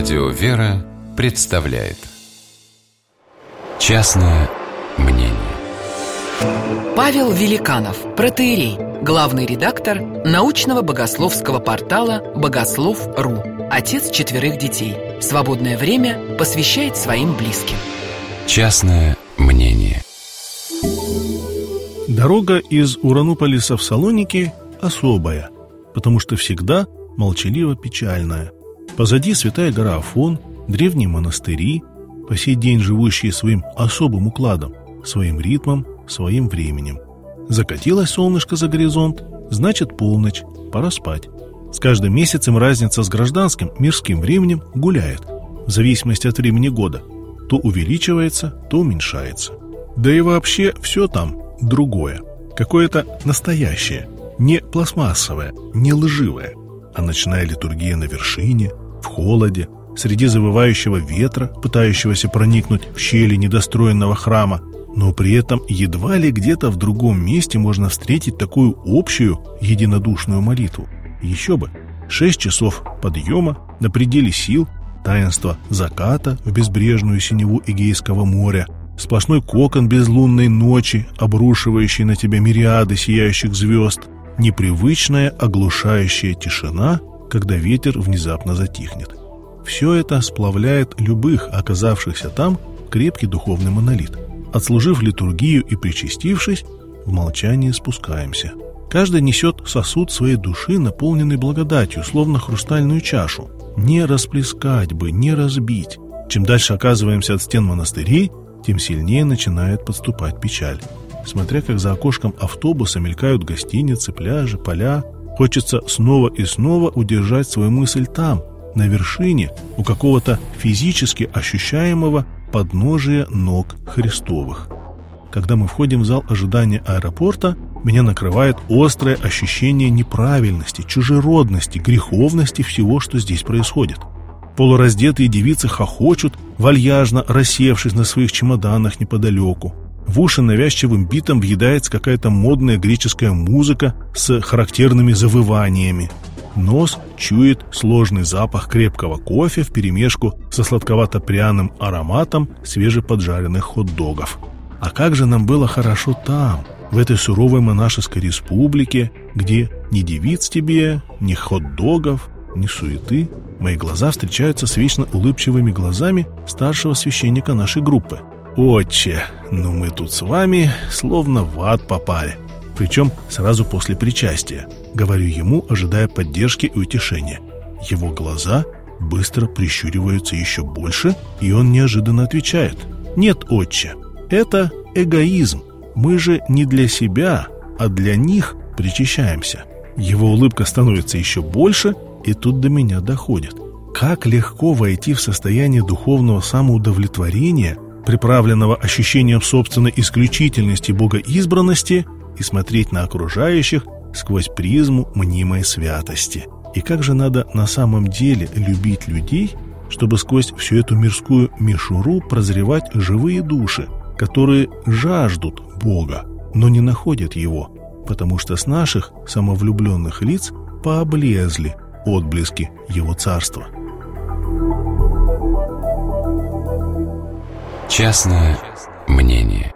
Радио «Вера» представляет. Частное мнение. Павел Великанов, протеерей, главный редактор научного богословского портала «Богослов.ру», отец четверых детей. Свободное время посвящает своим близким. Частное мнение. Дорога из Урануполиса в Салоники особая, потому что всегда молчаливо-печальная – Позади святая гора Афон, древние монастыри, по сей день живущие своим особым укладом, своим ритмом, своим временем. Закатилось солнышко за горизонт, значит полночь, пора спать. С каждым месяцем разница с гражданским мирским временем гуляет, в зависимости от времени года. То увеличивается, то уменьшается. Да и вообще все там другое. Какое-то настоящее, не пластмассовое, не лживое, а ночная литургия на вершине, в холоде, среди завывающего ветра, пытающегося проникнуть в щели недостроенного храма, но при этом едва ли где-то в другом месте можно встретить такую общую единодушную молитву. Еще бы, шесть часов подъема на пределе сил, таинство заката в безбрежную синеву Эгейского моря, сплошной кокон безлунной ночи, обрушивающий на тебя мириады сияющих звезд, непривычная оглушающая тишина когда ветер внезапно затихнет. Все это сплавляет любых оказавшихся там крепкий духовный монолит. Отслужив литургию и причастившись, в молчании спускаемся. Каждый несет сосуд своей души, наполненный благодатью, словно хрустальную чашу. Не расплескать бы, не разбить. Чем дальше оказываемся от стен монастырей, тем сильнее начинает подступать печаль. Смотря как за окошком автобуса мелькают гостиницы, пляжи, поля, Хочется снова и снова удержать свою мысль там, на вершине, у какого-то физически ощущаемого подножия ног Христовых. Когда мы входим в зал ожидания аэропорта, меня накрывает острое ощущение неправильности, чужеродности, греховности всего, что здесь происходит. Полураздетые девицы хохочут, вальяжно рассевшись на своих чемоданах неподалеку. В уши навязчивым битом въедается какая-то модная греческая музыка с характерными завываниями. Нос чует сложный запах крепкого кофе вперемешку со сладковато-пряным ароматом свежеподжаренных хот-догов. А как же нам было хорошо там, в этой суровой монашеской республике, где ни девиц тебе, ни хот-догов, ни суеты. Мои глаза встречаются с вечно улыбчивыми глазами старшего священника нашей группы – «Отче, ну мы тут с вами словно в ад попали. Причем сразу после причастия. Говорю ему, ожидая поддержки и утешения. Его глаза быстро прищуриваются еще больше, и он неожиданно отвечает. «Нет, отче, это эгоизм. Мы же не для себя, а для них причащаемся». Его улыбка становится еще больше, и тут до меня доходит. Как легко войти в состояние духовного самоудовлетворения – приправленного ощущением собственной исключительности богоизбранности и смотреть на окружающих сквозь призму мнимой святости. И как же надо на самом деле любить людей, чтобы сквозь всю эту мирскую мишуру прозревать живые души, которые жаждут Бога, но не находят Его, потому что с наших самовлюбленных лиц пооблезли отблески Его Царства. Частное мнение